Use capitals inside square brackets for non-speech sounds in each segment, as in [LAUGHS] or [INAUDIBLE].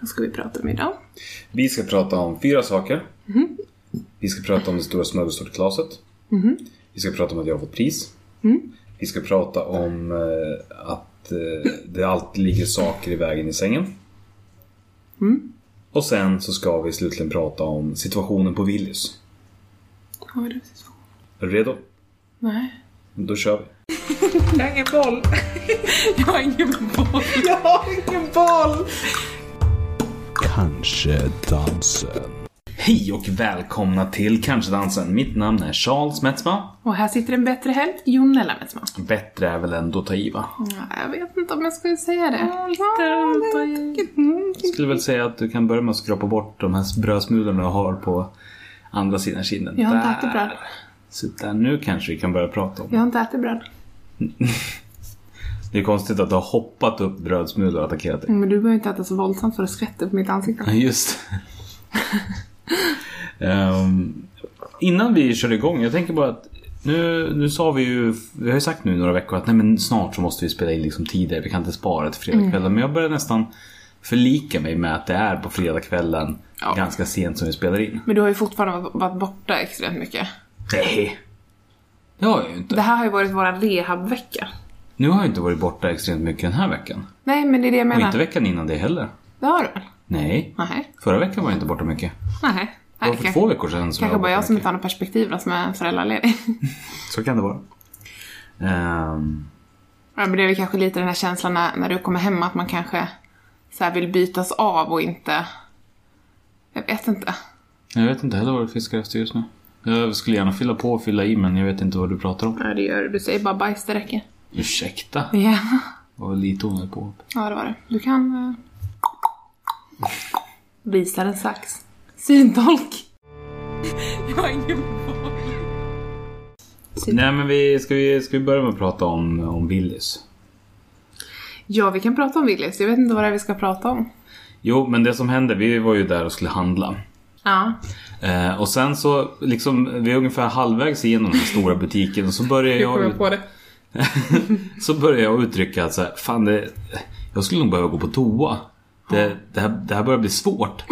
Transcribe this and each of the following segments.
Vad ska vi prata om idag? Vi ska prata om fyra saker. Vi ska prata om det stora smörgåstårtglaset. Vi ska prata om att jag har fått pris. Vi ska prata om eh, att eh, det alltid ligger saker i vägen i sängen. Och sen så ska vi slutligen prata om situationen på Willys. Var det för så? Är du redo? Nej. Då kör vi. Jag har ingen boll. [LAUGHS] Jag har ingen boll. Jag har ingen boll! Kanske dansen. Hej och välkomna till Kanske dansen. Mitt namn är Charles Metzma. Och här sitter en bättre hälft, Jonella Metsma. Bättre är väl ändå att ta i va? Jag vet inte om jag skulle säga det. Jag skulle väl säga att du kan börja med att skrapa bort de här brödsmulorna du har på andra sidan kinden. Jag har inte ätit bröd. Så där, nu kanske vi kan börja prata om. Jag har inte ätit bröd. [LAUGHS] Det är konstigt att du har hoppat upp brödsmulor och attackerat dig. Men du behöver inte äta så våldsamt för att skvätter på mitt ansikte. Ja, Just [LAUGHS] Ehm, Innan vi kör igång, jag tänker bara att nu, nu sa vi ju, vi har ju sagt nu i några veckor att nej men snart så måste vi spela in liksom tidigare, vi kan inte spara till fredagskvällen. Men jag börjar nästan förlika mig med att det är på fredagskvällen Ja. ganska sent som vi spelar in. Men du har ju fortfarande varit borta extremt mycket. Nej, det har jag ju inte. Det här har ju varit våra rehabvecka. Nu har jag inte varit borta extremt mycket den här veckan. Nej, men det är det jag Och menar. inte veckan innan det heller. Det har du väl? Nej, Nej. förra veckan var jag inte borta mycket. Nej. Det var för kanske, två veckor sedan som kanske jag var bara jag som inte har något perspektiv då, som är föräldraledig. [LAUGHS] Så kan det vara. Ehm, Ja, men det är väl kanske lite den här känslan när, när du kommer hem att man kanske så här vill bytas av och inte... Jag vet inte. jag vet inte heller vad du fiskar efter just nu. Jag skulle gärna fylla på och fylla i men jag vet inte vad du pratar om. Ja, det gör du. Du säger bara bajs, det räcker. Ursäkta? Ja, Det var lite onödigt på. ja det var det. Du kan... Uh... Visa en sax. Syntolk. [LAUGHS] Jag har ingen. Nej men vi ska, vi, ska vi börja med att prata om, om Willys? Ja, vi kan prata om Willys. Jag vet inte vad det är vi ska prata om. Jo men det som hände, vi var ju där och skulle handla. Ja. Eh, och sen så, liksom, vi är ungefär halvvägs igenom den stora butiken och så börjar jag, på det? [LAUGHS] så börjar jag uttrycka att så här, fan det, jag skulle nog behöva gå på toa. Det, det, här, det här börjar bli svårt.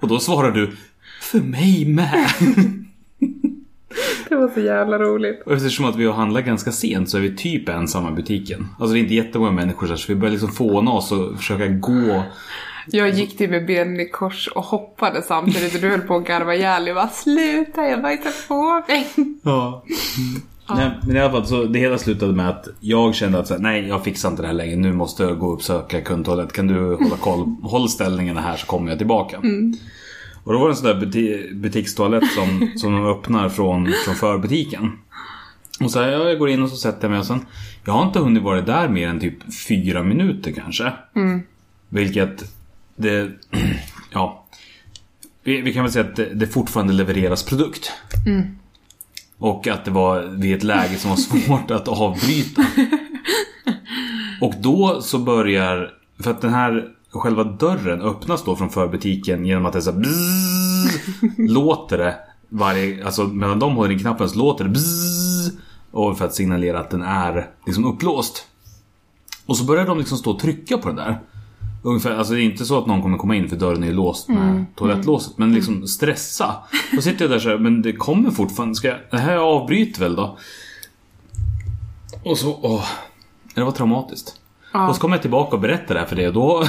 Och då svarar du, för mig med. [LAUGHS] Det var så jävla roligt. Och eftersom att vi har handlat ganska sent så är vi typ ensamma i butiken. Alltså det är inte jättemånga människor så vi börjar liksom fåna oss och försöka gå. Jag gick till med benen i kors och hoppade samtidigt och du höll på att garva ihjäl. Jag bara sluta, jag bajsar på mig. Ja. Nej, men i alla fall så det hela slutade med att jag kände att så här, nej jag fixar inte det här längre. Nu måste jag gå och uppsöka kundtoalett. Kan du hålla koll? Håll ställningarna här så kommer jag tillbaka. Och då var det en sån där buti- butikstoalett som, som de öppnar från, från förbutiken. Och så här, ja, jag går in och så sätter jag mig och sen Jag har inte hunnit vara där mer än typ fyra minuter kanske. Vilket det, ja. Vi, vi kan väl säga att det, det fortfarande levereras produkt. Och att det var vid ett läge som var svårt att avbryta. [LAUGHS] Och då så börjar, för att den här själva dörren öppnas då från förbutiken genom att det så här bzzz, låter det varje, alltså medan de håller i knappen så låter det bzzz, och för att signalera att den är liksom upplåst. Och så börjar de liksom stå och trycka på det där. Ungefär, alltså det är inte så att någon kommer komma in för dörren är låst med toalettlåset. Men liksom stressa. Då sitter jag där så här, men det kommer fortfarande. Ska jag, det här avbryter väl då? Och så, åh. Det var traumatiskt. Ja. Och så kommer jag tillbaka och berättar det här för dig och då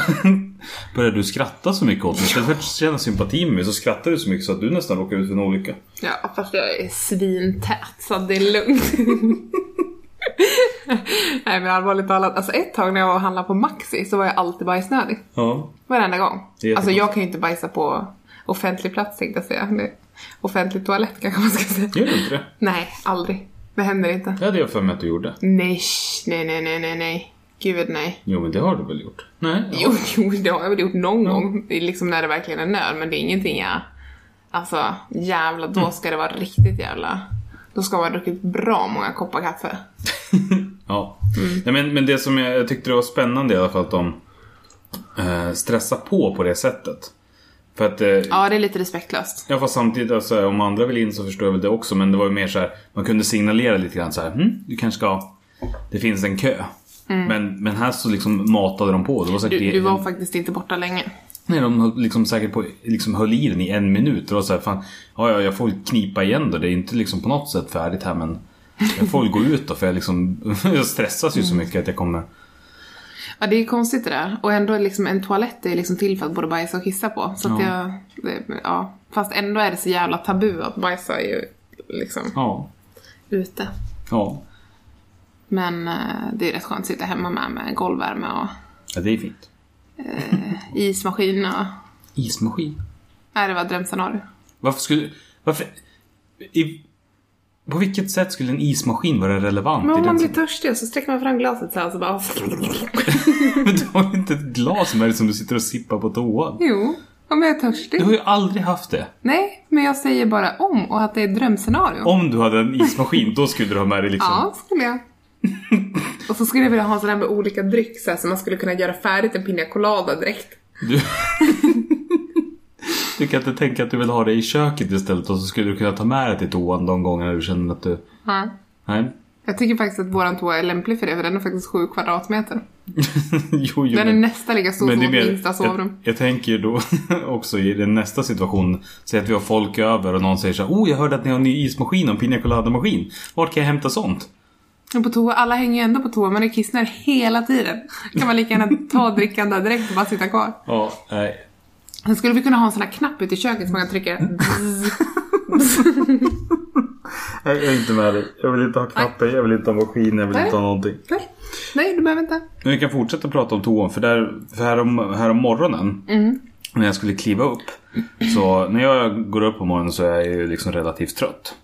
[LAUGHS] börjar du skratta så mycket åt mig. Istället för att känna sympati med mig så skrattar du så mycket så att du nästan råkar ut för en olycka. Ja, fast jag är svintät så det är lugnt. [LAUGHS] [LAUGHS] Nej men allvarligt talat, alltså ett tag när jag var och handlade på Maxi så var jag alltid bajsnödig. Ja. Varenda gång. Alltså jag kan ju inte bajsa på offentlig plats tänkte jag säga. Offentlig toalett kanske man ska säga. Gör du inte det? Nej, aldrig. Det händer inte. Det hade jag för mig att du gjorde. Nej, nej, nej, nej, nej, nej. Gud nej. Jo men det har du väl gjort? Nej? ja. Jo, [LAUGHS] jo, det har jag väl gjort någon gång. Det är liksom när det verkligen är nöd, men det är ingenting jag... Alltså, jävla, då ska det vara riktigt jävla... Då ska man ha druckit bra många koppar kaffe. [LAUGHS] Ja. Nej, men, men det som jag, jag tyckte det var spännande i alla fall att de eh, stressar på på det sättet. För att, eh, ja. Ja, det är lite respektlöst. fast samtidigt, alltså, om andra vill in så förstår jag väl det också. Men det var ju mer så här, man kunde signalera lite grann så här, hm, du kanske ska, det finns en kö. Men, men här så liksom matade de på. Det var säkert Du, du var faktiskt inte borta länge. Nej, de höll liksom säkert på, liksom höll i den i en minut. Var så här, fan, ja, ja, jag får knipa igen då. Det är inte liksom på något sätt färdigt här men jag får väl gå ut då för jag liksom, [LAUGHS] jag stressas ju så mycket att jag kommer... Ja, det är konstigt det där. Och ändå är liksom en toalett är liksom till för att både bajsa och kissa på. Så att Ja. jag, det, ja. Fast ändå är det så jävla tabu att bajsa är ju liksom Ja, ute. ja. Men eh, det är rätt skönt att sitta hemma med, med golvvärme och Ja, det är fint. ismaskin och... Ismaskin? Nej, det var drömscenario. Varför skulle... Varför... I, på vilket sätt skulle en ismaskin vara relevant? Men om man blir törstig så sträcker man fram glaset så här så bara... [LAUGHS] Men du har ju inte ett glas med dig som du sitter och sippar på toan. Jo, om jag är törstig. Du har ju aldrig haft det. Nej, men jag säger bara om och att det är ett drömscenario. Om du hade en ismaskin, då skulle du ha med dig liksom... Ja, skulle jag. [LAUGHS] och så skulle jag vilja ha en sån här med olika dryck så, här, så man skulle kunna göra färdigt en piña colada direkt. Du... [LAUGHS] du kan inte tänka att du vill ha det i köket istället och så skulle du kunna ta med det till toan de gångerna du känner att du... Ja. Nej. Jag tycker faktiskt att våran toa är lämplig för det, för den är faktiskt 7 kvadratmeter. [LAUGHS] jo, jo, Den är nästan lika stor som vårt minsta sovrum. Jag, jag tänker ju då [LAUGHS] också i den nästa situation. Säg att vi har folk över och någon säger så här, Oh, jag hörde att ni har en ny ismaskin och en piña colada-maskin. Vart kan jag hämta sånt? På toa, alla hänger ju ändå på toa, man är kissnödig hela tiden. kan man lika gärna ta drickan där direkt och bara sitta kvar. Ja, nej. Sen skulle vi kunna ha en sån här knapp ute i köket som man kan trycka. [LAUGHS] Jag är inte med dig. Jag vill inte ha knappar, jag vill inte ha maskin, jag vill Nej. inte ha någonting. Nej, Nej, du behöver inte. Men vi kan fortsätta prata om toan för, där, för här, om, här om morgonen När jag skulle kliva upp Så när jag går upp på morgonen så är jag ju liksom relativt trött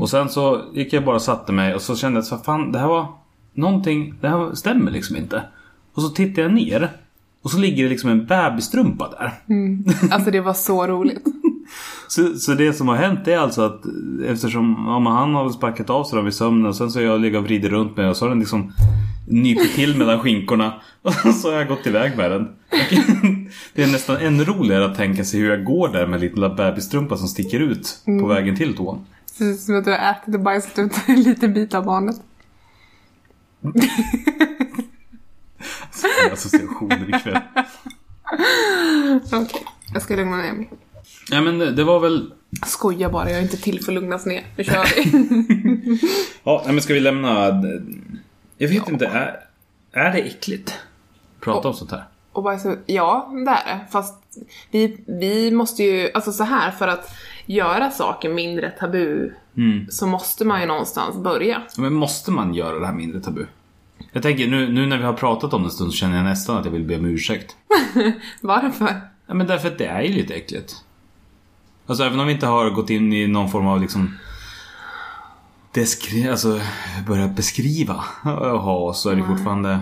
Och sen så gick jag bara och satte mig och så kände jag så fan det här var Någonting, det här stämmer liksom inte Och så tittar jag ner Och så ligger det liksom en bebisstrumpa där Alltså det var så roligt. [LAUGHS] så, så det som har hänt är alltså att eftersom ja, han har sparkat av sig dem i sömnen och sen så har jag legat och vridit runt mig och så har den liksom nypit till mellan skinkorna [LAUGHS] och så har jag gått iväg med den. [LAUGHS] Det är nästan ännu roligare att tänka sig hur jag går där med lilla bebisstrumpa som sticker ut på vägen till toan. Det ser ut som att du har ätit och bajsat ut en liten bit av barnet. Associationer ikväll. Okej, jag ska lugna ner mig. Ja men det det var väl... Skoja bara, jag är inte till för att lugnas ner. Nu kör vi. [LAUGHS] Ja, nej, men ska vi lämna... Jag vet inte, är, är det äckligt? Prata om sånt här. Och bajsa Ja, det är det. Fast vi, vi måste ju, alltså så här för att göra saker mindre tabu så måste man ju någonstans börja. Men måste man göra det här mindre tabu? Jag tänker nu, nu när vi har pratat om det en stund så känner jag nästan att jag vill be om ursäkt. [LAUGHS] Varför? Ja, men därför att det är ju lite äckligt. Alltså även om vi inte har gått in i någon form av liksom... Deskri- alltså börja beskriva [LAUGHS] och ha så är det fortfarande...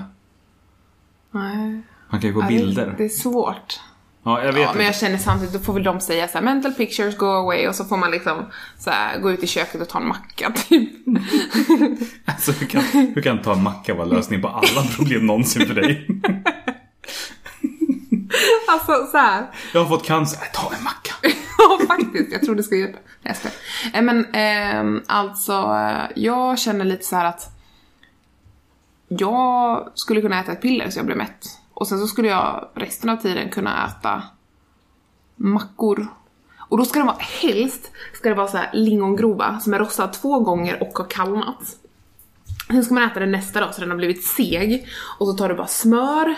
Nej. Man kan ju få Ja, bilder. Det, det är svårt. Ja, jag vet Ja, men jag känner samtidigt, då får väl de säga så här, mental pictures go away och så får man liksom så här, gå ut i köket och ta en macka typ. [LAUGHS] Alltså, hur, kan, hur kan ta en macka vara lösning på alla [LAUGHS] problem någonsin för dig? [LAUGHS] Alltså så här. Jag har fått cancer. Ta en macka. Ja, faktiskt. Jag tror det ska hjälpa. Nej, jag. Eh, Men ehm, alltså, eh, jag känner lite så här att jag skulle kunna äta ett piller så jag blir mätt. Och sen så skulle jag resten av tiden kunna äta mackor. Och då ska de vara, helst ska det vara så här lingongrova som är rostad två gånger och har kallnat. Sen ska man äta den nästa dag så den har blivit seg. Och så tar du bara smör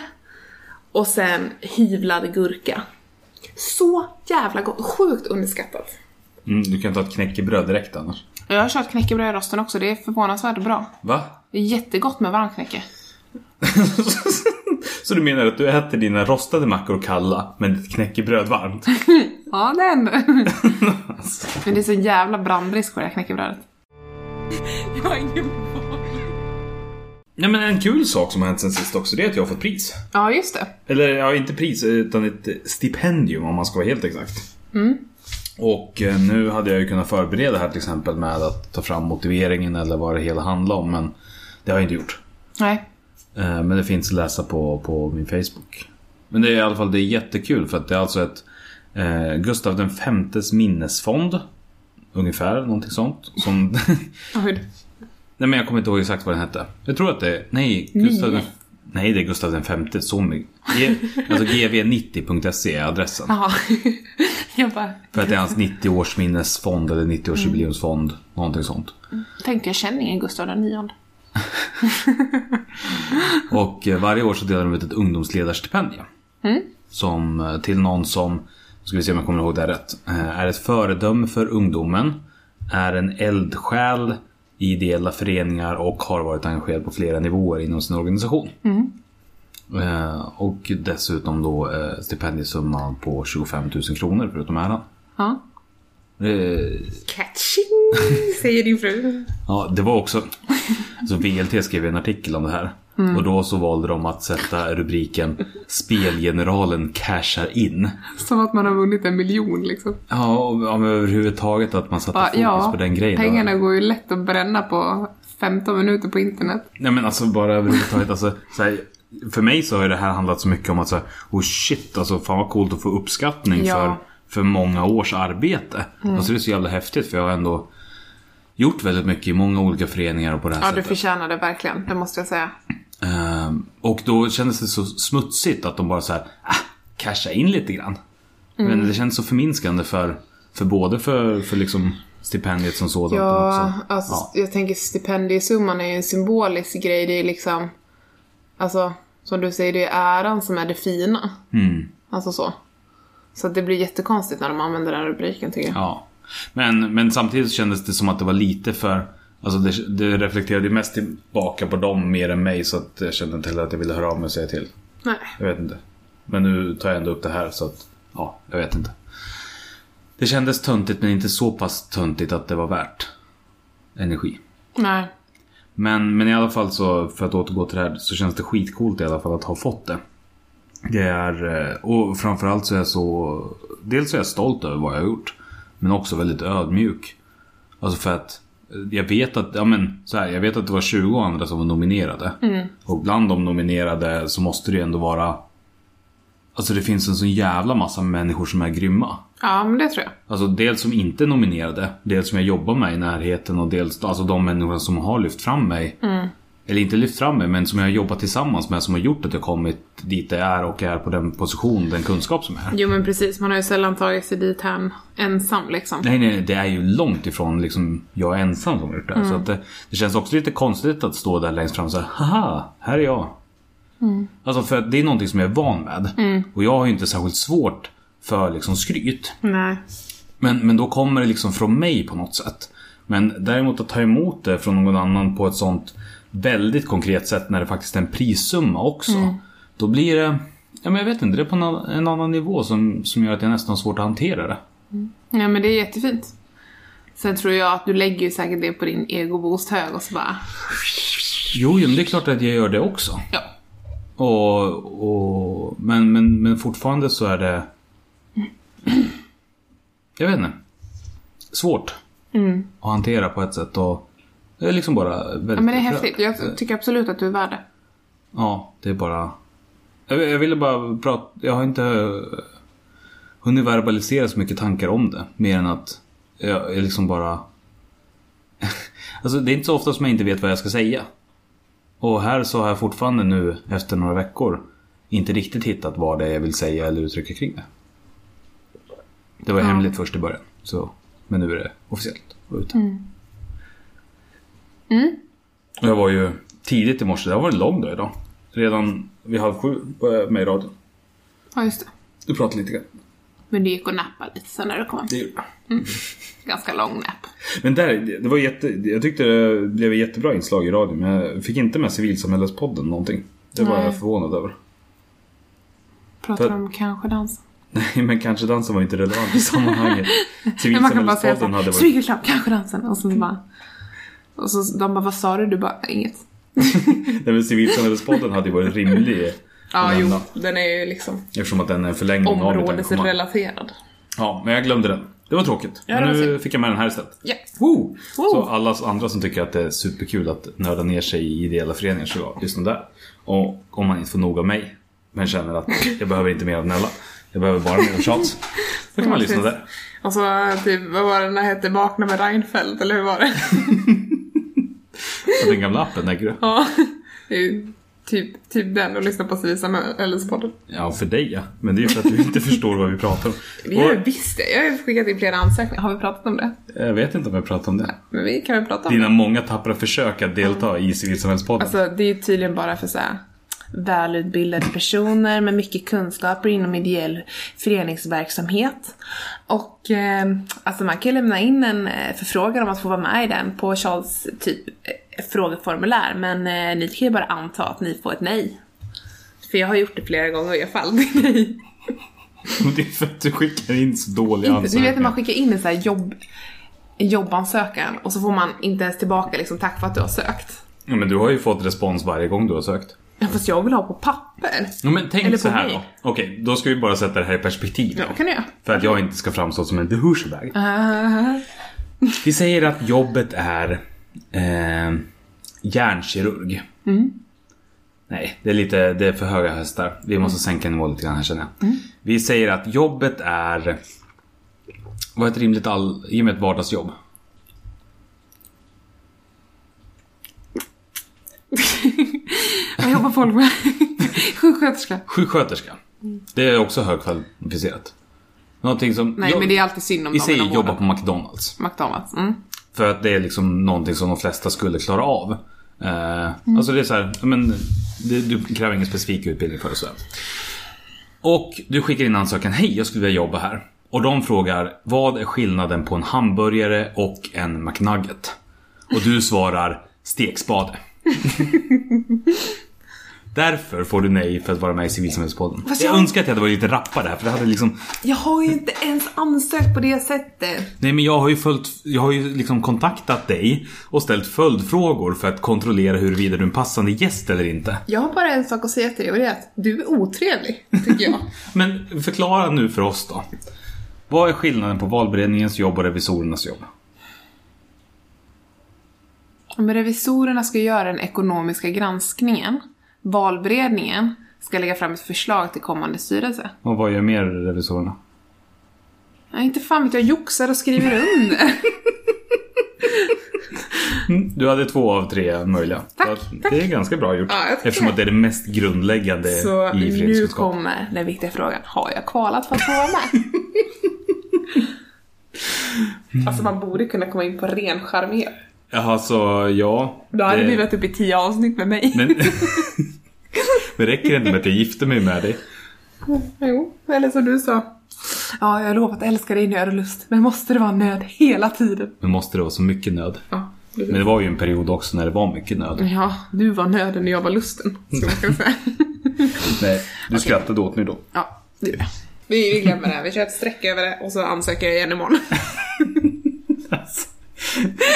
och sen hyvlad gurka. Så jävla gott, sjukt underskattat. Mm, du kan ta ett knäckebröd direkt annars. Jag har kört knäckebröd i rosten också, det är förvånansvärt bra. Va? Det är jättegott med varmknäcke. [LAUGHS] Så du menar att du äter dina rostade mackor kalla, men ditt knäckebröd varmt? [LAUGHS] Ja, det händer. [LAUGHS] Men det är så jävla brandrisk på det här knäckebrödet. [LAUGHS] Jag har ingen Ja men en kul sak som har hänt sen sist också, det är att jag har fått pris. Ja, just det. Eller ja, inte pris, utan ett stipendium om man ska vara helt exakt. Och eh, nu hade jag ju kunnat förbereda det här till exempel med att ta fram motiveringen eller vad det hela handlar om, men det har jag inte gjort. Nej. Eh, Men det finns att läsa på, på min Facebook. Men det är i alla fall det är jättekul för att det är alltså ett eh, Gustav den femtes minnesfond. Ungefär, någonting sånt. Som. [LAUGHS] Nej men jag kommer inte ihåg exakt vad den hette. Jag tror att det är... Nej, Gustav den, Nej, det är Gustav den femte. Så mycket. G, alltså gv90.se är adressen. [LAUGHS] Bara, För att det är hans 90-årsminnesfond eller 90-årsjubileumsfond. Någonting sånt. tänkte jag känner ingen Gustav den nionde. [LAUGHS] Och eh, varje år så delar de ut ett ungdomsledarstipendium. Som eh, till någon som, ska vi se om jag kommer ihåg det här rätt, eh, är ett föredöme för ungdomen. Är en eldsjäl i ideella föreningar och har varit engagerad på flera nivåer inom sin organisation. Eh, Och dessutom då eh, stipendiesumma på 25 000 kronor förutom äran. Ja. Eh, Catching, säger din fru. Ja, det var också... Så VLT skrev en artikel om det här. Och då så valde de att sätta rubriken Spelgeneralen cashar in. Som att man har vunnit en miljon liksom. Ja, och ja, men överhuvudtaget att man satte fokus ja, på den grejen. pengarna går ju lätt att bränna på 15 minuter på internet. Nej men alltså bara överhuvudtaget. Alltså, så här, för mig så har det här handlat så mycket om att så här, oh shit, alltså fan vad coolt att få uppskattning Ja. för, för många års arbete. Alltså det är så jävla häftigt för jag har ändå gjort väldigt mycket i många olika föreningar och på det här Ja, du sättet. förtjänar det verkligen, det måste jag säga. Ehm, och då kändes det så smutsigt att de bara så här, ah, casha in lite grann. Men det känns så förminskande för, för både för, för liksom stipendiet som sådant Ja, också. alltså, ja. jag tänker stipendiesumman är ju en symbolisk grej. Det är liksom, alltså, som du säger, det är äran som är det fina. Mm, Alltså så. Så det blir jättekonstigt när de använder den rubriken tycker jag. ja. Men, men samtidigt kändes det som att det var lite för Alltså det, det reflekterade mest tillbaka på dem mer än mig så att jag kände inte heller att jag ville höra av mig och säga till. Nej. Jag vet inte. Men nu tar jag ändå upp det här så att, ja, jag vet inte. Det kändes töntigt men inte så pass töntigt att det var värt energi. Nej. Men, men i alla fall så, för att återgå till det här, så känns det skitcoolt i alla fall att ha fått det. Det är, eh, och framförallt så är jag så, dels är jag stolt över vad jag har gjort. Men också väldigt ödmjuk. Alltså för att eh, jag vet att, ja men så här, jag vet att det var 20 andra som var nominerade. Och bland de nominerade så måste det ju ändå vara Alltså det finns en så jävla massa människor som är grymma. Ja, men det tror jag. Alltså dels som inte är nominerade, dels som jag jobbar med i närheten och dels alltså de människor som har lyft fram mig. Eller inte lyft fram mig, men som jag har jobbat tillsammans med som har gjort att jag kommit dit jag är och är på den position, den kunskap som är. Jo men precis, man har ju sällan tagit sig dit hän ensam liksom. Nej, nej, det är ju långt ifrån liksom jag ensam som har gjort det här. Så att det, det känns också lite konstigt att stå där längst fram och säga haha, här är jag. Alltså för att det är någonting som jag är van med. Och jag har ju inte särskilt svårt för liksom skryt. Nej. Men, men då kommer det liksom från mig på något sätt. Men däremot att ta emot det från någon annan på ett sånt väldigt konkret sätt när det faktiskt är en prissumma också. Då blir det, ja men jag vet inte, det är på en, annan- nivå som, som gör att jag nästan har svårt att hantera det. Ja men det är jättefint. Sen tror jag att du lägger ju säkert det på din egoboost hög och så bara... Jo, jo, men det är klart att jag gör det också. Ja. Och, och, men, men, men fortfarande så är det... [CLEARS THROAT] Jag vet inte. Svårt att hantera på ett sätt och det är liksom bara väldigt Ja men det är häftigt. Jag tycker absolut att du är värd det. Ja, det är bara... Jag, jag ville bara prata... Jag har inte eh, hunnit verbalisera så mycket tankar om det. Mer än att jag, jag liksom bara... [LAUGHS] alltså det är inte så ofta som jag inte vet vad jag ska säga. Och här så har jag fortfarande nu efter några veckor inte riktigt hittat vad det är jag vill säga eller uttrycka kring det. Det var Ja. hemligt först i början. Så, men nu är det officiellt och ute. Och jag var ju tidigt i morse, det har varit en lång dag idag. Redan vid halv sju var jag med i radion. Ja just det. Du pratade lite grann. Men du gick och nappade lite sen när du kom. Det gjorde jag. Ganska lång napp. Men där, det var jätte, jag tyckte det blev ett jättebra inslag i radion. Men jag fick inte med civilsamhällespodden någonting. Det var Nej. jag förvånad över. Pratar För- om kanske dansa. Nej men kanske dansen var inte relevant i sammanhanget. [LAUGHS] Civilsamhällespodden hade varit... strykelklapp, kanske dansen. Och så bara... Och så de bara, vad sa du? Du bara, inget. [LAUGHS] Nej men civilsamhällespodden hade ju varit rimlig. Ja, jo. Den är ju liksom Eftersom att den är en förlängning områdesrelaterad. Ja, men jag glömde den. Det var tråkigt. Ja, men nu fick jag med den här istället. Ja. Woo! Woo! Så alla andra som tycker att det är superkul att nörda ner sig i ideella föreningar så ja, lyssna där. Och om man inte får nog av mig, men känner att [LAUGHS] jag behöver inte mer av Nella. Jag behöver bara mer av tjats. [LAUGHS] Då kan man lyssna där. Och så typ, vad var det den här hette? Vakna med Reinfeldt, eller hur var det? Den gamla appen, tänker du? Ja, [LAUGHS] ju typ, typ den och lyssna på civilsamhällespodden. Ja, för dig ja. Men det är ju för att du inte förstår vad vi pratar om. Vi har ju visst det. Jag har ju skickat in flera ansökningar. Har vi pratat om det? jag vet inte om jag pratar om det. Men vi kan väl prata om Dina det. många tappra försök att delta i civilsamhällspodden. Alltså det är tydligen bara för så här välutbildade personer med mycket kunskaper inom ideell föreningsverksamhet. Och eh, alltså man kan lämna in en eh, förfrågan om att få vara med i den på Charles typ eh, frågeformulär men eh, ni kan ju bara anta att ni får ett nej. För jag har gjort det flera gånger och jag får aldrig nej. Det är för att du skickar in så dåliga Inte, du vet när man ansökningar. skickar in en så här jobb, en jobbansökan och så får man inte ens tillbaka liksom tack för att du har sökt. Ja, men du har ju fått respons varje gång du har sökt. Ja, fast jag vill ha på papper. Ja, men tänk Eller så här mig. då. Okej, då ska vi bara sätta det här i perspektiv. Ja, kan göra. För att jag inte ska framstå som en douchebag. Uh, [LAUGHS] Vi säger att jobbet är eh, hjärnkirurg. Mm. Nej, det är lite det är för höga hästar. Vi måste sänka nivån lite grann här känner jag. Vi säger att jobbet är... Vad är ett rimligt all... Ge mig ett vardagsjobb. [LAUGHS] vad jobbar folk med? [LAUGHS] Sjuksköterska. Sjuksköterska. Det är också högkvalificerat. Någonting som... Nej, jag- men det är alltid synd om Vi säger jobba på McDonalds. McDonalds. Mm. För att det är liksom någonting som de flesta skulle klara av. Eh, Alltså det är så här, men det, du kräver ingen specifik utbildning för det. Så här. Och du skickar in ansökan, hej jag skulle vilja jobba här. Och de frågar, vad är skillnaden på en hamburgare och en McNugget? Och du svarar, stekspade. [LAUGHS] Därför får du nej för att vara med i Civilsamhällspodden. Fast Jag jag- önskar att jag hade varit lite rappare här, för det hade liksom... Jag har ju inte ens ansökt på det sättet. Nej men jag har ju följt, jag har ju liksom kontaktat dig och ställt följdfrågor för att kontrollera huruvida du är en passande gäst eller inte. Jag har bara en sak att säga till dig och det är att du är otrevlig, tycker jag. [LAUGHS] Men förklara nu för oss då. Vad är skillnaden på valberedningens jobb och revisorernas jobb? Men revisorerna ska göra den ekonomiska granskningen. Valberedningen ska lägga fram ett förslag till kommande styrelse. Och vad gör mer revisorerna? Ja, inte fan vet jag, joxar och skriver under. [LAUGHS] Mm, Du hade två av tre möjliga. Tack, att tack. Det är ganska bra gjort. Ja, eftersom att det är det mest grundläggande Så i nu kommer den viktiga frågan. Har jag kvalat för att få vara med? [LAUGHS] alltså man borde kunna komma in på ren charmighet. Jaha, så ja. Då hade det- vi varit uppe i tio avsnitt med mig. Men... [LAUGHS] [LAUGHS] Men räcker det inte med att jag gifter mig med dig? Jo, eller som du sa. Ja, jag lovar att älska dig i nöd och lust. Men måste det vara nöd hela tiden? Men måste det vara så mycket nöd? Ja, Men det var ju en period också när det var mycket nöd. ja du var nöden och jag var lusten. Ska man kunna säga. [LAUGHS] Nej, du skrattade åt mig då. ja, det gjorde jag. Vi, glömmer det. Vi kör ett streck över det och så ansöker jag igen imorgon.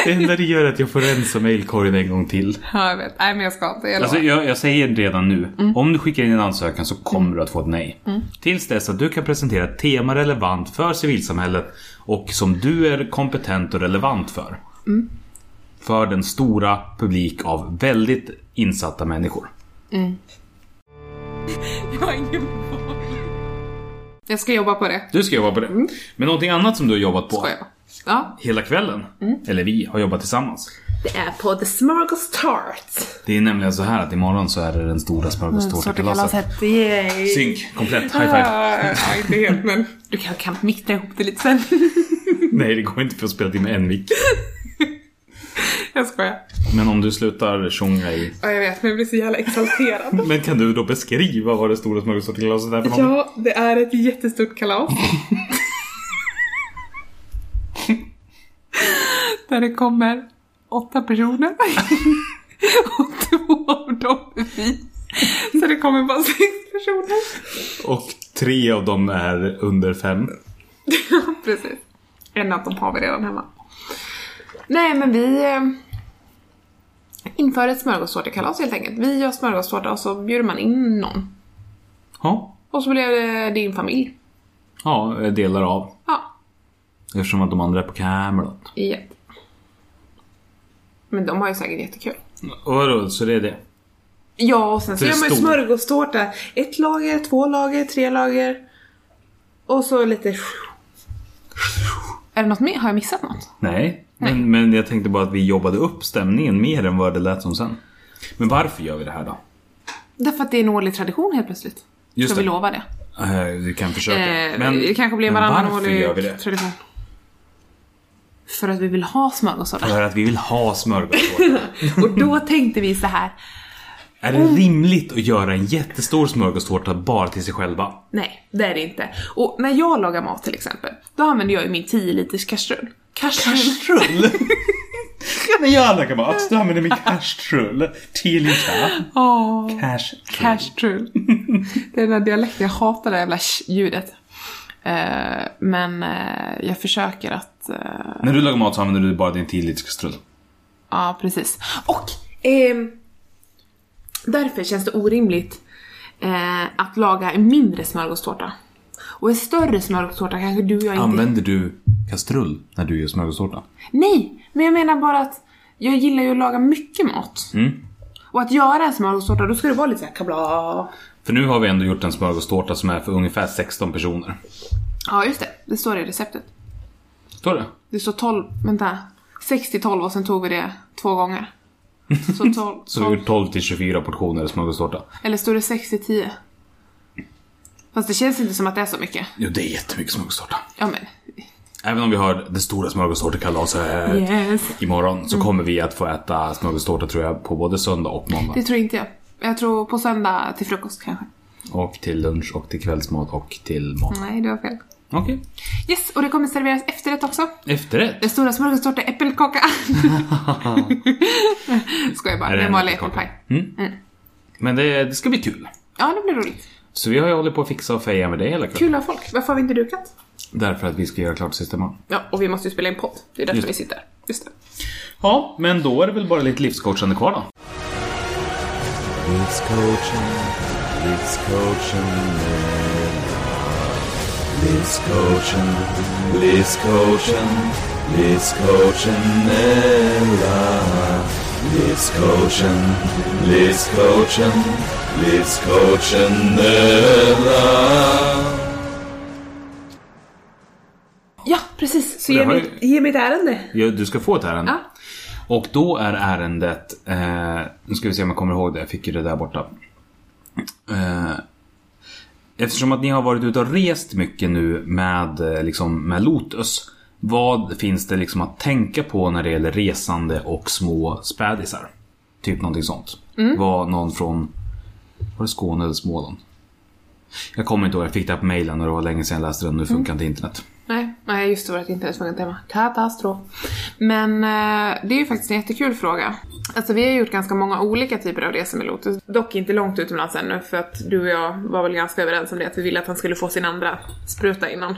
Det enda det gör är att jag får rensa mailkorgen en gång till. ja, jag vet. Nej, men jag ska inte. Jag Alltså, jag, jag säger redan nu. Om du skickar in en ansökan så kommer du att få ett nej. Tills dess att du kan presentera ett tema relevant för civilsamhället och som du är kompetent och relevant för. För den stora publik av väldigt insatta människor. Jag har ingen. Jag ska jobba på det. Du ska jobba på det. Men någonting annat som du har jobbat på Ska jag? Ja. hela kvällen, eller vi, har jobbat tillsammans. Det är på The Smorgos Tart. Det är nämligen så här att imorgon så är det den stora smörgåstårtekalaset. Yay! Synk, komplett, high five. Ah, Ja, inte helt men du kan, kan miktra ihop det lite sen. [LAUGHS] Nej, det går inte för att spela in med en mick. [LAUGHS] jag skojar. Men om du slutar sjunga i... Ja, jag vet men jag blir så jävla exalterad. [LAUGHS] Men kan du då beskriva vad det stora smörgåstårtekalaset är för något? Ja, det är ett jättestort kalas. Där det kommer åtta personer. [LAUGHS] Och två av dem är vi. Så det kommer bara sex personer. Och tre av dem är under fem. Ja, [LAUGHS] precis. En av dem har vi redan hemma. Nej, men vi eh, inför ett smörgåstårtekalas helt enkelt. Vi gör smörgåstårta och så bjuder man in någon. Ja. Och så blir det din familj. Ja, delar av. Ja, Eftersom att de andra är på Camelot. japp. Men de har ju säkert jättekul. Och vadå, så det är det? Ja, och sen så gör man ju smörgåstårta. Ett lager, två lager, tre lager. Och så lite... Är det något mer? Har jag missat något? Nej. Men, men jag tänkte bara att vi jobbade upp stämningen mer än vad det lät som sen. Men varför gör vi det här då? Därför att det är en årlig tradition helt plötsligt. Just Ska vi det. lova det? Eh, vi kan försöka. Eh, det kanske blir men varannan vi årlig det? tradition. För att vi vill ha smörgåstårta. För att vi vill ha smörgåstårta. [LAUGHS] Och då tänkte vi så här. är det rimligt att göra en jättestor smörgåstårta bara till sig själva? Nej, det är det inte. Och när jag lagar mat till exempel, då använder jag ju min 10 liters kastrull. Kastrull. Kastrull? [LAUGHS] När jag lagar mat, då använder min kastrull. 10 liter. Cash. kastrull. [LAUGHS] det är den där dialekten, jag hatar det jävla ljudet. Eh, men eh, jag försöker att... eh, När du lagar mat så använder du bara din 10 liters kastrull. Ja, precis. Och ehm, därför känns det orimligt eh, att laga en mindre smörgåstårta. Och en större smörgåstårta kanske du och jag inte... Använder du kastrull när du gör smörgåstårta? Nej, men jag menar bara att jag gillar ju att laga mycket mat. Mm. Och att göra en smörgåstårta, då ska det vara lite såhär kabla. För nu har vi ändå gjort en smörgåstårta som är för ungefär 16 personer. Ja, just det. Det står i receptet. Står det? Det står 12, vänta. 6 till 12 och sen tog vi det två gånger. Så 12, [LAUGHS] Så vi har gjort 12 till 24 portioner smörgåstårta. Eller står det 6 till 10? Fast det känns inte som att det är så mycket. Jo, det är jättemycket smörgåstårta. Ja men, Även om vi har det stora smörgåstårtekalaset yes. imorgon så kommer vi att få äta smörgåstårta tror jag på både söndag och måndag. Det tror inte jag. Jag tror på söndag till frukost kanske. Och till lunch och till kvällsmat och till mat. Nej, det var fel. Okej. Yes, och det kommer serveras efterrätt också. Efterrätt? Den stora smörgåstårta är äppelkaka. [LAUGHS] Skojar bara, det är vanlig äppelpaj. Men det, det ska bli kul. Ja, det blir roligt. Så vi har ju hållit på att fixa och feja med det hela kvällen. Kul av folk. Varför har vi inte dukat? Därför att vi ska göra klart sista imorgon. Ja, och vi måste ju spela in podd. Det är därför Just vi sitter. Just det. Ja, men då är det väl bara lite livscoachande kvar då. Livscoachen med Livscoachen, livscoachen, livscoachen Ella Livscoachen, livscoachen, livscoachen Ella Ja, precis. Så ge mig, ge mig ett ärende. Ja, du ska få ett ärende. Ja. Och då är ärendet, eh, nu ska vi se om jag kommer ihåg det, jag fick ju det där borta. Eh, eftersom att ni har varit ute och rest mycket nu med, eh, liksom, med Lotus. Vad finns det liksom att tänka på när det gäller resande och små spädisar? Typ någonting sånt. Var någon från, var det Skåne eller Småland? Jag kommer inte ihåg, jag fick det här på mejlen och det var länge sedan jag läste den, nu funkar inte internet. Nej, nej just det, internet funkar inte hemma. Katastrof. Men eh, det är ju faktiskt en jättekul fråga. Alltså vi har gjort ganska många olika typer av resor med Lotus. Dock inte långt utomlands ännu för att du och jag var väl ganska överens om det att vi ville att han skulle få sin andra spruta innan.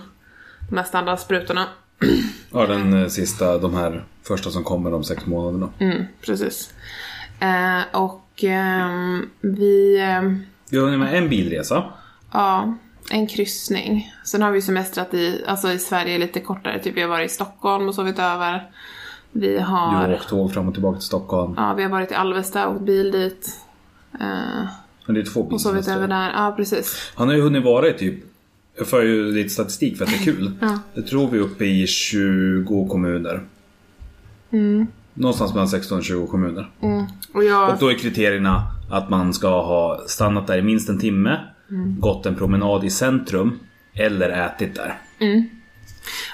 De här standardsprutorna. [CLEARS THROAT] Ja, den eh, sista, de här första som kommer de sex månaderna. Mm, precis. Eh, och ehm, vi... har med en bilresa. Ja, en kryssning. Sen har vi semestrat i, alltså i Sverige lite kortare, typ vi har varit i Stockholm och sovit över. Vi Du har, har åkt tåg fram och tillbaka till Stockholm. ja, vi har varit i Alvesta och åkt bil dit. Eh, Men det är två och sovit över där, ja precis. Han har ju hunnit vara i typ jag för ju lite statistik för att det är kul. Ja. Jag tror vi är uppe i 20 kommuner. Någonstans mellan 16 och 20 kommuner. Mm. Och jag, Och då är kriterierna att man ska ha stannat där i minst en timme, Mm. gått en promenad i centrum eller ätit där.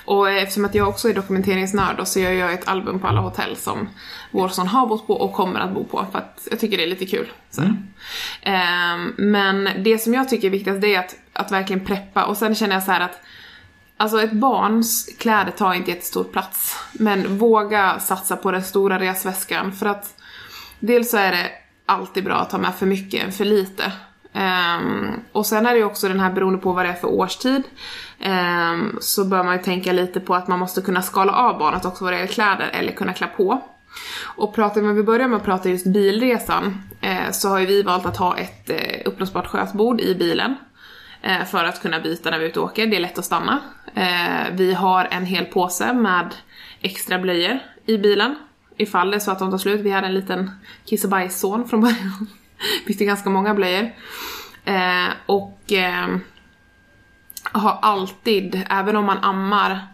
och eftersom att jag också är dokumenteringsnörd så gör jag ett album på alla hotell som vår son har bott på och kommer att bo på för att jag tycker det är lite kul. Så. Ehm, men det som jag tycker är viktigast det är att, att verkligen preppa och sen känner jag så här att Alltså ett barns kläder tar inte jättestor plats. Men våga satsa på den stora resväskan för att dels så är det alltid bra att ta med för mycket än för lite. Um, och sen är det ju också den här beroende på vad det är för årstid. um, så bör man ju tänka lite på att man måste kunna skala av barnet också vad det gäller kläder eller kunna klä på. Och pratar vi, om vi börjar med att prata just bilresan eh, så har ju vi valt att ha ett eh, uppblåsbart skötbord i bilen. Eh, för att kunna byta när vi är ute och åker, det är lätt att stanna. Eh, vi har en hel påse med extra blöjor i bilen. Ifall det är så att de tar slut. Vi hade en liten kiss och bajsson från början. [LAUGHS] Bytte ganska många blöjor. Eh, och eh, har alltid, även om man ammar,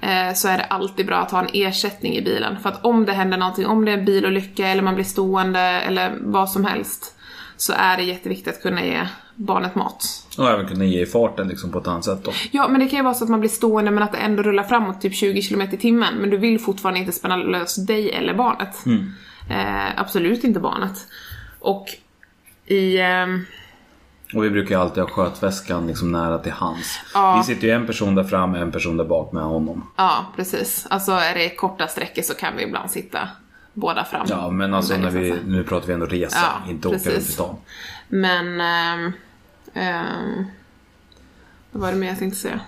eh, så är det alltid bra att ha en ersättning i bilen. För att om det händer någonting, om det är en bilolycka eller man blir stående eller vad som helst, så är det jätteviktigt att kunna ge barnet mat. Och även kunna ge i farten liksom på ett annat sätt då. Ja, men det kan ju vara så att man blir stående men att det ändå rullar framåt typ 20 km i timmen. Men du vill fortfarande inte spänna lös dig eller barnet. Eh, absolut inte barnet. Och i... ehm, Och vi brukar ju alltid ha skötväskan liksom nära till hands. Ja. Vi sitter ju en person där fram en person där bak med honom. Ja, precis. Alltså är det korta sträckor så kan vi ibland sitta båda fram. Ja men alltså när vi, nu pratar vi ändå resa, Ja, inte åka precis. runt i stan. Men... ehm, ehm, vad var det mer jag tänkte säga?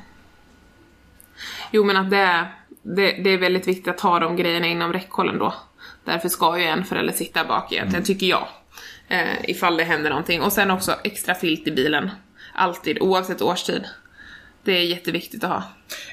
Jo men att det är, det, det är väldigt viktigt att ha de grejerna inom räckhållen då. Därför ska ju en förälder sitta bak egentligen, tycker jag. Eh, ifall det händer någonting. Och sen också extra filt i bilen. Alltid, oavsett årstid. Det är jätteviktigt att ha.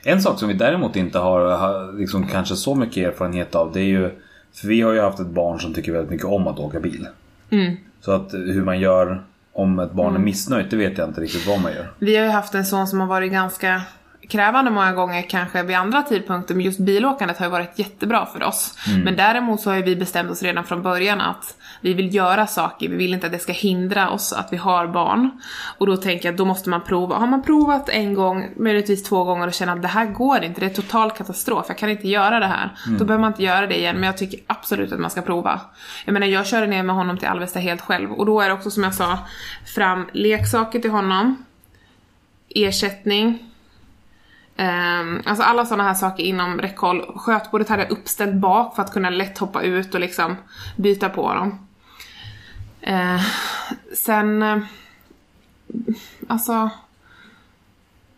En sak som vi däremot inte har, liksom kanske så mycket erfarenhet av det är ju För vi har ju haft ett barn som tycker väldigt mycket om att åka bil. Mm. Så att hur man gör om ett barn är missnöjt, det vet jag inte riktigt vad man gör. Vi har ju haft en son som har varit ganska krävande många gånger kanske vid andra tidpunkter men just bilåkandet har ju varit jättebra för oss. Men däremot så har ju vi bestämt oss redan från början att vi vill göra saker, vi vill inte att det ska hindra oss att vi har barn. Och då tänker jag att då måste man prova. Har man provat en gång, möjligtvis två gånger och känner att det här går inte, det är total katastrof, jag kan inte göra det här. Då behöver man inte göra det igen, men jag tycker absolut att man ska prova. Jag menar jag körde ner med honom till Alvesta helt själv och då är det också som jag sa, fram leksaker till honom, ersättning, Ehm, alltså alla sådana här saker inom räckhåll. Skötbordet hade jag uppställt bak för att kunna lätt hoppa ut och liksom byta på dem. Ehm, sen, eh, alltså,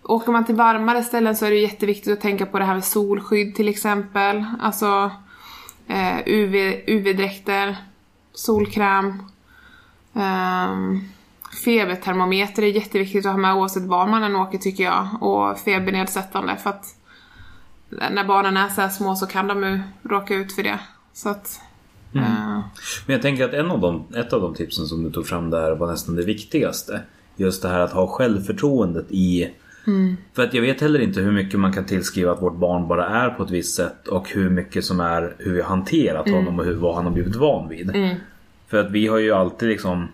åker man till varmare ställen så är det jätteviktigt att tänka på det här med solskydd till exempel. Alltså eh, UV, UV-dräkter, solkräm. Ehm, febertermometer är jätteviktigt att ha med oavsett var man än åker tycker jag. Och febernedsättande för att när barnen är så här små så kan de ju råka ut för det. Så att... eh, Men jag tänker att en av de, ett av de tipsen som du tog fram där var nästan det viktigaste. Just det här att ha självförtroendet i... För att jag vet heller inte hur mycket man kan tillskriva att vårt barn bara är på ett visst sätt och hur mycket som är hur vi har hanterat honom och hur, vad han har blivit van vid. För att vi har ju alltid liksom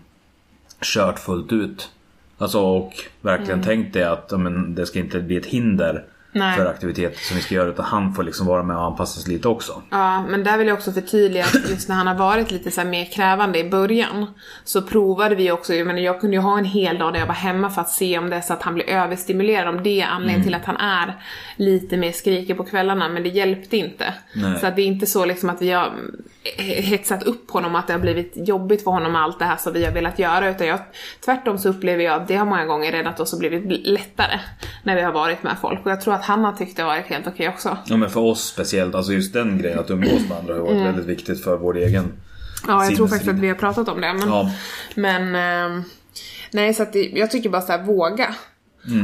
kört fullt ut. Alltså och verkligen tänkt det att men, det ska inte bli ett hinder Nej. för aktiviteter som vi ska göra utan han får liksom vara med och anpassa sig lite också. Ja, men där vill jag också förtydliga att just när han har varit lite så mer krävande i början så provade vi också, jag menar jag kunde ju ha en hel dag där jag var hemma för att se om det är så att han blir överstimulerad, om det är anledningen till att han är lite mer skriker på kvällarna, men det hjälpte inte. Nej. Så att det är inte så liksom att vi har hetsat upp honom att det har blivit jobbigt för honom med allt det här som vi har velat göra, utan jag, tvärtom så upplever jag att det har många gånger räddat oss och blivit lättare när vi har varit med folk och jag tror att han har tyckt det har varit helt okej också. Ja men för oss speciellt, alltså just den grejen att umgås med andra har varit väldigt viktigt för vår egen Ja, jag tror faktiskt att vi har pratat om det. Men, Ja. men ehm, nej, så att jag tycker bara så här, våga.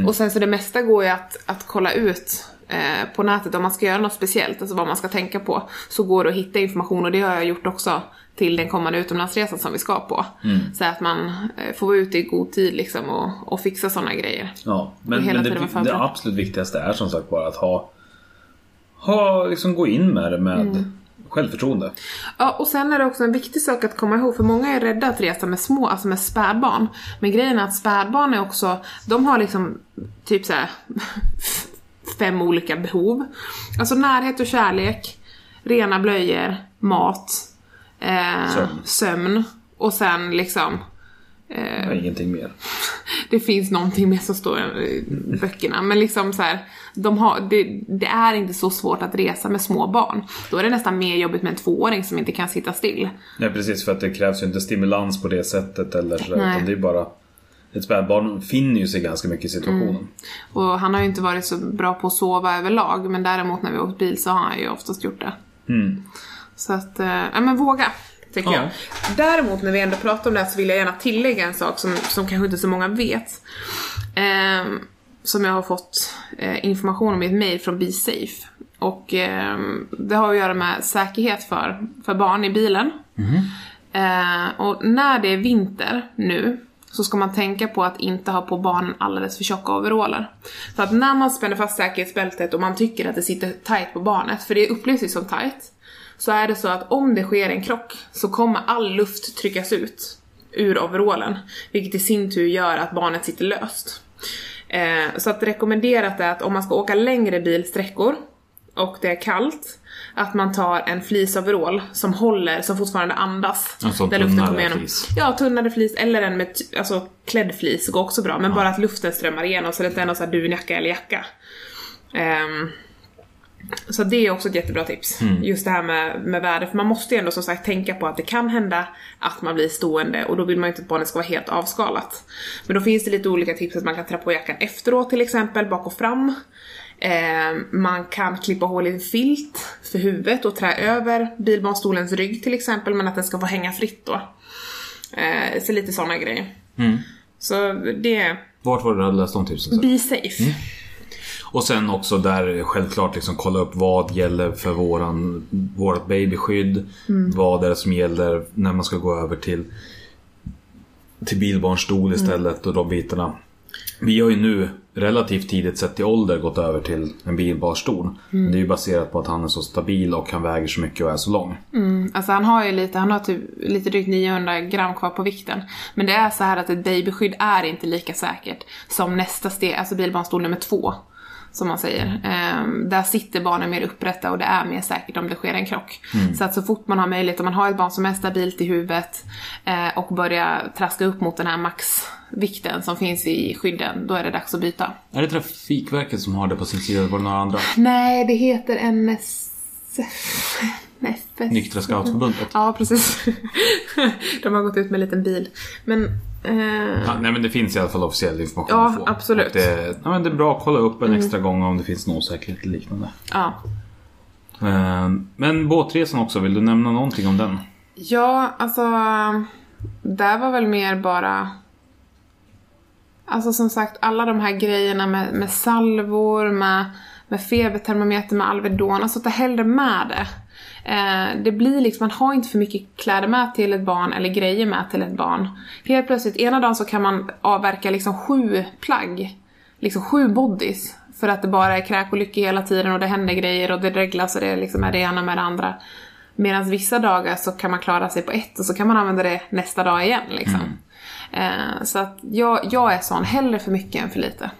Och sen så det mesta går ju att, att kolla ut eh, på nätet om man ska göra något speciellt, alltså vad man ska tänka på. Så går det att hitta information och det har jag gjort också till den kommande utomlandsresan som vi ska på. Så att man eh, får vara ute i god tid liksom och, och fixa sådana grejer. Ja, men, men det, det absolut viktigaste är som sagt bara att ha, ha liksom gå in med det med Mm. självförtroende. Ja, och sen är det också en viktig sak att komma ihåg, för många är rädda att resa med små, alltså med spädbarn. Men grejen är att spädbarn är också, de har liksom typ så här fem olika behov. Alltså närhet och kärlek, rena blöjor, mat, eh, Sömn. sömn och sen liksom Ja, ingenting mer. [LAUGHS] det finns någonting mer som står i böckerna, men liksom så här, de har, det, det är inte så svårt att resa med små barn. Då är det nästan mer jobbigt med en tvååring som inte kan sitta still. Nej precis för att det krävs ju inte stimulans på det sättet eller sådär, utan det är bara ett spädbarn finner ju sig ganska mycket i situationen. Mm. Och han har ju inte varit så bra på att sova överlag, men däremot när vi åkt bil så har han ju oftast gjort det. Så att, eh, ja men våga. Tycker Ja. jag. Däremot när vi ändå pratar om det här så vill jag gärna tillägga en sak som, som kanske inte så många vet. Ehm, som jag har fått eh, information om i ett mail från BeSafe. Och ehm, det har att göra med säkerhet för, för barn i bilen. Eh, och när det är vinter nu så ska man tänka på att inte ha på barnen alldeles för tjocka overaller. För att när man spänner fast säkerhetsbältet och man tycker att det sitter tight på barnet, för det upplevs ju som tight, så är det så att om det sker en krock så kommer all luft tryckas ut ur overallen, vilket i sin tur gör att barnet sitter löst. Eh, så att rekommenderat är att om man ska åka längre bilsträckor och det är kallt, att man tar en fleeceoverall som håller, som fortfarande andas. En sån där luften kommer igenom. fleece. Ja, tunnare flis eller en med alltså, klädd flis går också bra, men bara att luften strömmar igenom så det inte är någon sån här dunjacka eller jacka. Ehm, så det är också ett jättebra tips. Just det här med, med väder, för man måste ju ändå som sagt tänka på att det kan hända att man blir stående och då vill man ju inte att barnet ska vara helt avskalat. Men då finns det lite olika tips att man kan trä på jackan efteråt till exempel, bak och fram. Eh, man kan klippa hål i en filt för huvudet och trä över bilbarnstolens rygg till exempel, men att den ska få hänga fritt då. Eh, så lite sådana grejer. Så det... Vart var det du hade läst de tipsen? Be safe. Och sen också där självklart liksom kolla upp vad gäller för våran, vårat babyskydd. Vad är det som gäller när man ska gå över till, till bilbarnstol istället och de bitarna. Vi har ju nu relativt tidigt sett i ålder gått över till en bilbarnstol. Men Det är ju baserat på att han är så stabil och han väger så mycket och är så lång. Alltså han har ju lite, han har typ lite drygt 900 gram kvar på vikten. Men det är så här att ett babyskydd är inte lika säkert som nästa steg, alltså bilbarnstol nummer två. Som man säger. Ehm, där sitter barnen mer upprätta och det är mer säkert om det sker en krock. Så att så fort man har möjlighet, om man har ett barn som är stabilt i huvudet eh, och börjar traska upp mot den här maxvikten som finns i skydden, då är det dags att byta. Är det Trafikverket som har det på sin sida var det några andra? Nej, det heter NSF. NFS. Nyktra Scoutförbundet? Ja, precis. [LAUGHS] De har gått ut med en liten bil. Men... Eh, Ja, nej men det finns i alla fall officiell information Ja, att få. absolut. Och Det, ja, men det är bra att kolla upp en extra gång om det finns någon osäkerhet eller liknande. ja. Eh, Men båtresan också, vill du nämna någonting om den? ja, alltså... Där var väl mer bara... Alltså som sagt, alla de här grejerna med, med salvor, med, med febertermometer, med Alvedon. Alltså ta hellre med det. Eh, det blir liksom, man har inte för mycket kläder med till ett barn eller grejer med till ett barn. Helt plötsligt, ena dagen så kan man avverka liksom sju plagg. Liksom sju bodies. För att det bara är kräk och lycka hela tiden och det händer grejer och det reglas och det liksom är det ena med det andra. Medan vissa dagar så kan man klara sig på ett och så kan man använda det nästa dag igen liksom. Eh, så att jag, jag är sån, hellre för mycket än för lite.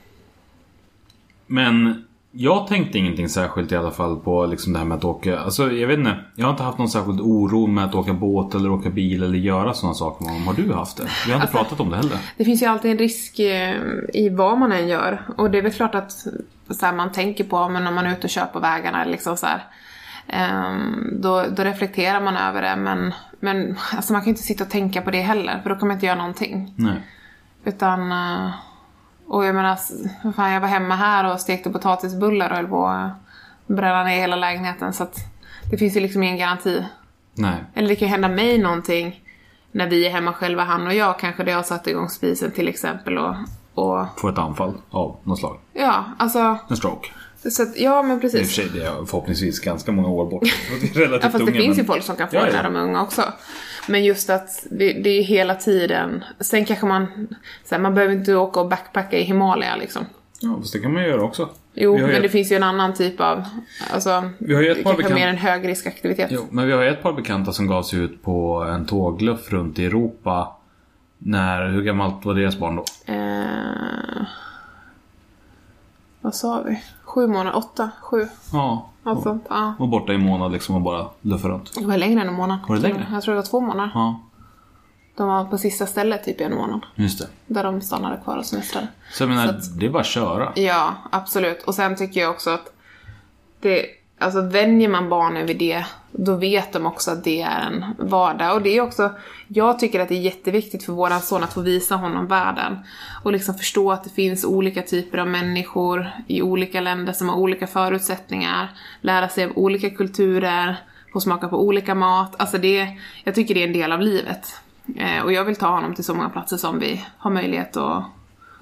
Men jag tänkte ingenting särskilt i alla fall på liksom det här med att åka. Alltså jag vet inte. Jag har inte haft någon särskild oro med att åka båt eller åka bil eller göra sådana saker. Har du haft det? Vi har inte pratat om det heller. Det finns ju alltid en risk eh, i vad man än gör. Och det är väl klart att så här, man tänker på men om man är ute och kör på vägarna liksom så här, ehm, då, då reflekterar man över det men, men alltså man kan ju inte sitta och tänka på det heller för då kan man inte göra någonting. Nej. Utan, eh, och jag menar, fan, jag var hemma här och stekte potatisbullar och höll på att bränna ner hela lägenheten så att det finns ju liksom ingen garanti. Nej. Eller det kan ju hända mig någonting när vi är hemma själva, han och jag, kanske där jag satte igång spisen till exempel och, och Få ett anfall av något slag. ja, alltså, En stroke. Så att, ja men I och för precis. sig det är förhoppningsvis ganska många år bort. [LAUGHS] Relativt Ja fast det unga, finns men- ju folk som kan få Ja, det ja. när de är unga också. Men just att det, det är hela tiden, sen kanske man, så här, man behöver inte åka och backpacka i Himalaya liksom. Ja, fast det kan man göra också. Jo, ju men det ett- finns ju en annan typ av, alltså, Vi har ju ett det par kanske är bekant- mer en högriskaktivitet. Jo, men vi har ju ett par bekanta som gav sig ut på en tågluff runt i Europa. När, hur gammalt var deras barn då? Eh, vad sa vi? Sju månader? Åtta? Sju? Ja. Något sånt. Ja. Var borta i en månad liksom och bara luffa runt. Det var längre än en månad. Var det längre? Jag tror det var två månader. Ja, De var på sista stället typ i en månad. just det. Där de stannade kvar och semestrade. Så jag menar, Så att- det är bara att köra. Ja, absolut. Och sen tycker jag också att det, alltså vänjer man barnen vid det, då vet de också att det är en vardag. Och det är också, jag tycker att det är jätteviktigt för våran son att få visa honom världen. Och liksom förstå att det finns olika typer av människor i olika länder som har olika förutsättningar. Lära sig av olika kulturer, få smaka på olika mat. Alltså det, jag tycker det är en del av livet. Eh, och jag vill ta honom till så många platser som vi har möjlighet att,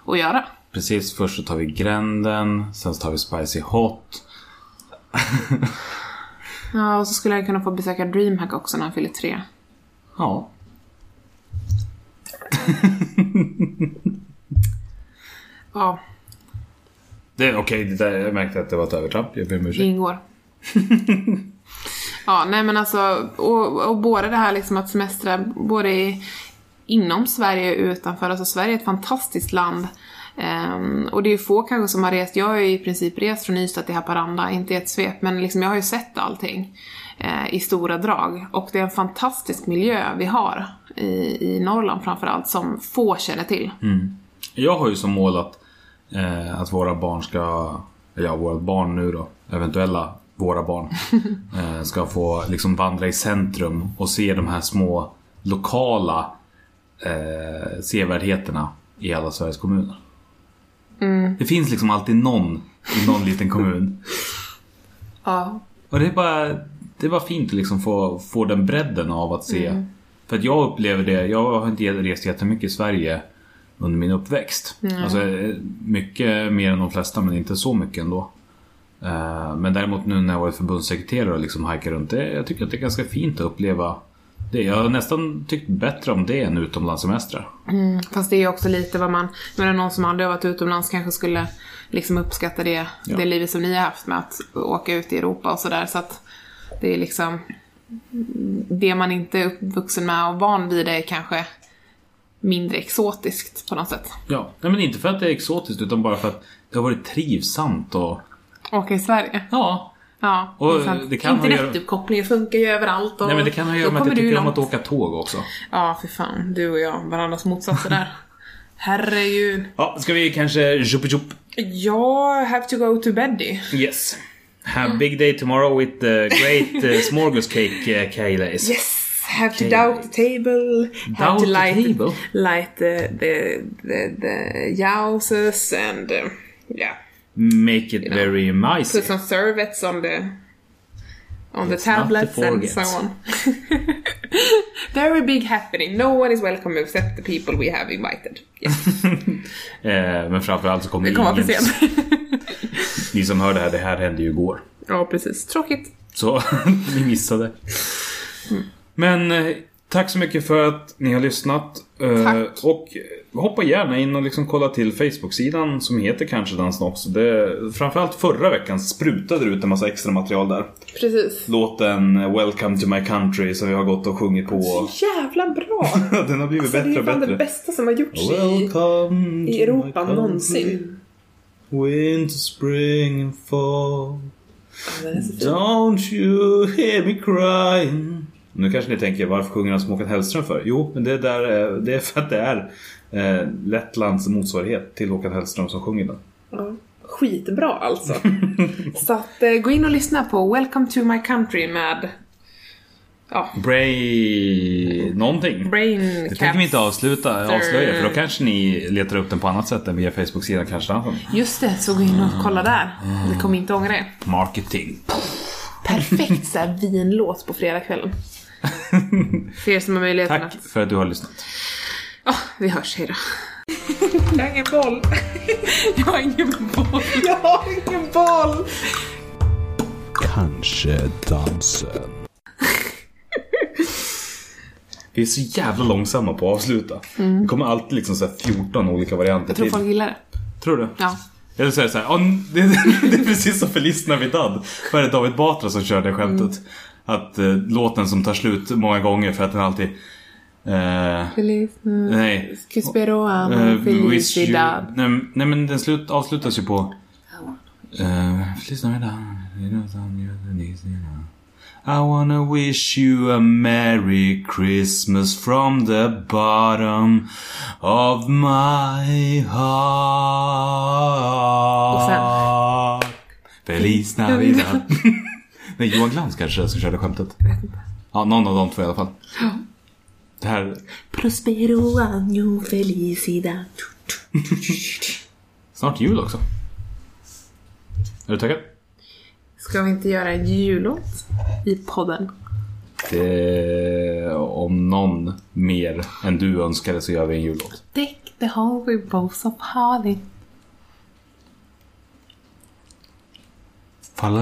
att göra. Precis, först så tar vi gränden, sen så tar vi spicy hot. [LAUGHS] Ja, och så skulle han kunna få besöka DreamHack också när han fyller tre. Ja. [LAUGHS] Ja, Det, Okej, det där- jag märkte att det var ett övertramp. Jag ber om det ursäkt. ingår. [LAUGHS] ja, nej men alltså, och, och både det här liksom att semestra både i, inom Sverige och utanför. Alltså Sverige är ett fantastiskt land. Ehm, och det är ju få kanske som har rest, jag har ju i princip rest från Ystad till Haparanda, inte i ett svep, men liksom jag har ju sett allting eh, i stora drag. Och det är en fantastisk miljö vi har i, i Norrland framförallt, som få känner till. Jag har ju som mål att, eh, att våra barn ska, ja våra barn nu då, eventuella våra barn, [LAUGHS] eh, ska få liksom vandra i centrum och se de här små lokala eh, sevärdheterna i alla Sveriges kommuner. Det finns liksom alltid någon i någon [LAUGHS] liten kommun. Ja, Och det är bara, det är bara fint att liksom få, få den bredden av att se. För att jag upplever det, jag har inte rest jättemycket i Sverige under min uppväxt. Alltså eh, mycket mer än de flesta men inte så mycket ändå. Eh, Men däremot nu när jag varit förbundssekreterare och liksom hajkar runt det, jag tycker att det är ganska fint att uppleva det. Jag har nästan tyckt bättre om det än utomlandssemestrar. Fast det är också lite vad man, menar någon som aldrig har varit utomlands kanske skulle liksom uppskatta det, Ja. det livet som ni har haft med att åka ut i Europa och sådär. Så att det är liksom, det man inte är uppvuxen med och van vid är kanske mindre exotiskt på något sätt. Ja, nej, men inte för att det är exotiskt utan bara för att det har varit trivsamt och Åka i Sverige. ja, Ja, Och det kan att göra- Internetuppkopplingen funkar ju överallt och Nej men det kan ha att göra med att jag tycker om att åka tåg också. Ja, för fan. Du och jag, varandras motsatser där. [LAUGHS] Herregud. Ja, ska vi kanske tjopp tjopp? Jag have to go to beddy. Yes. Have big day tomorrow with the great uh, [LAUGHS] smorgascake uh, Kaylays. Yes, have to doubt the table. have Doubt to the light table? light the the the, the jouses and uh, yeah, Make it know, very micy. put some servets on the on the Yes, tablets and so on. [LAUGHS] Very big happening. No one is welcome except the people we have invited. Yes, [LAUGHS] Eh, men framförallt så kommer det kommer ingen... [LAUGHS] Ni som hör det här, det här hände ju igår. ja, precis. Tråkigt. Så ni missade. Men eh, tack så mycket för att ni har lyssnat. Eh, Tack. Och hoppa gärna in och liksom kolla till Facebook-sidan som heter Kanske Dans också. Det, framförallt förra veckan sprutade det ut en massa extra material där. Precis. Låten eh, Welcome to my country som vi har gått och sjungit på. Så jävla bra! [LAUGHS] Den har blivit Alltså, det bättre är och fan det bättre. bästa som har gjorts Welcome i Europa någonsin. Winter, spring and fall. Är. Don't you hear me crying? Nu kanske ni tänker, varför sjunger han som Håkan Hellström för? Jo, men det är, där, eh, det är för att det är eh, Lettlands motsvarighet till Håkan Hellström som sjunger den. Ja, skitbra alltså. Så att eh, gå in och lyssna på Welcome to my country med ja, Bray... någonting. Brain Det tänker vi inte avsluta, avslöja för då kanske ni letar upp den på annat sätt än via Facebook-sidan kanske. Just det, så gå in och kolla där. Det kommer inte ångra det. Marketing. Perfekt så här vinlåt på fredagskvällen. För er som har möjligheten Tack att... för att du har lyssnat. Ja, vi hörs, hejdå. Jag har ingen boll. [LAUGHS] Jag har ingen boll. Jag har ingen boll. Kanske dansen. Vi är så jävla långsamma på att avsluta. Det kommer alltid liksom så här 14 olika varianter Jag tror till. folk gillar det. Tror du? Ja. Eller så är det så här, "Ja, [LAUGHS] det, är precis som Feliz Navidad. Vad är det David Batra som kör det skämtet? Att eh, låten som tar slut många gånger för att den alltid... Eh, Feliz nej. Cuspero Eh, wish you, nej, nej men den slut, avslutas ju på... Feliz Navidad. I wanna wish you a merry Christmas from the bottom of my heart. Feliz Navidad. [LAUGHS] Nej, Johan Glans kanske som körde skämtet. Ja, någon av de två i alla fall. Det här... Prospero año felicidad. Snart jul också. Är du taggad? Ska vi inte göra en jullåt i podden? Det, om någon mer än du önskade så gör vi en jullåt. Deck the with boughs of holly. Falla